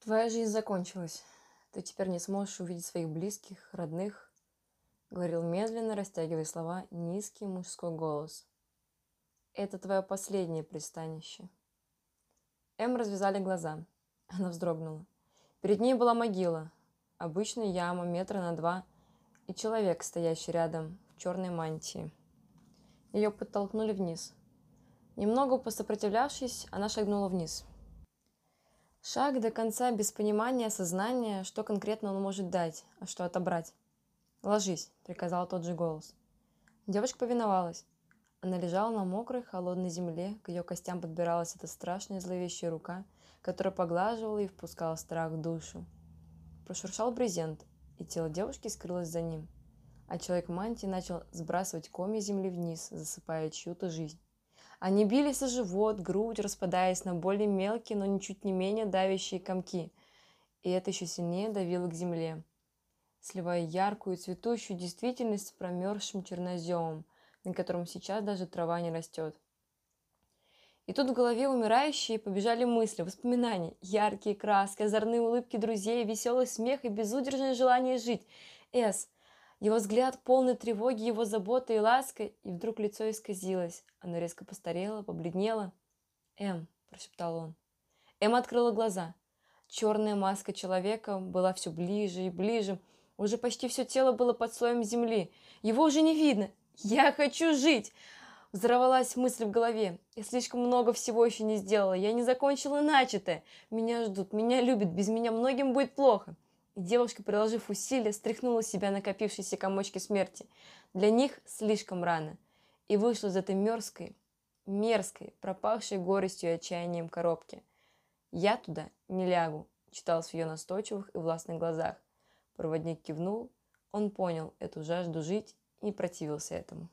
Твоя жизнь закончилась. Ты теперь не сможешь увидеть своих близких, родных, говорил медленно, растягивая слова, низкий мужской голос. Это твое последнее пристанище. Эм развязали глаза. Она вздрогнула. Перед ней была могила, обычная яма метра на два, и человек, стоящий рядом в черной мантии. Ее подтолкнули вниз. Немного посопротивлявшись, она шагнула вниз. Шаг до конца без понимания, осознания, что конкретно он может дать, а что отобрать. «Ложись», — приказал тот же голос. Девочка повиновалась. Она лежала на мокрой, холодной земле, к ее костям подбиралась эта страшная зловещая рука, которая поглаживала и впускала страх в душу. Прошуршал брезент, и тело девушки скрылось за ним, а человек мантии начал сбрасывать комья земли вниз, засыпая чью-то жизнь. Они бились о живот, грудь, распадаясь на более мелкие, но ничуть не менее давящие комки. И это еще сильнее давило к земле, сливая яркую цветущую действительность с промерзшим черноземом, на котором сейчас даже трава не растет. И тут в голове умирающие побежали мысли, воспоминания, яркие краски, озорные улыбки друзей, веселый смех и безудержное желание жить. С. Его взгляд полный тревоги, его заботы и лаской, и вдруг лицо исказилось. Оно резко постарело, побледнело. «Эм», – прошептал он. Эм открыла глаза. Черная маска человека была все ближе и ближе. Уже почти все тело было под слоем земли. Его уже не видно. «Я хочу жить!» Взорвалась мысль в голове. Я слишком много всего еще не сделала. Я не закончила начатое. Меня ждут, меня любят. Без меня многим будет плохо. И девушка, приложив усилия, стряхнула себя накопившиеся комочки смерти. Для них слишком рано. И вышла из этой мерзкой, мерзкой, пропавшей горестью и отчаянием коробки. «Я туда не лягу», — читалось в ее настойчивых и властных глазах. Проводник кивнул. Он понял эту жажду жить и противился этому.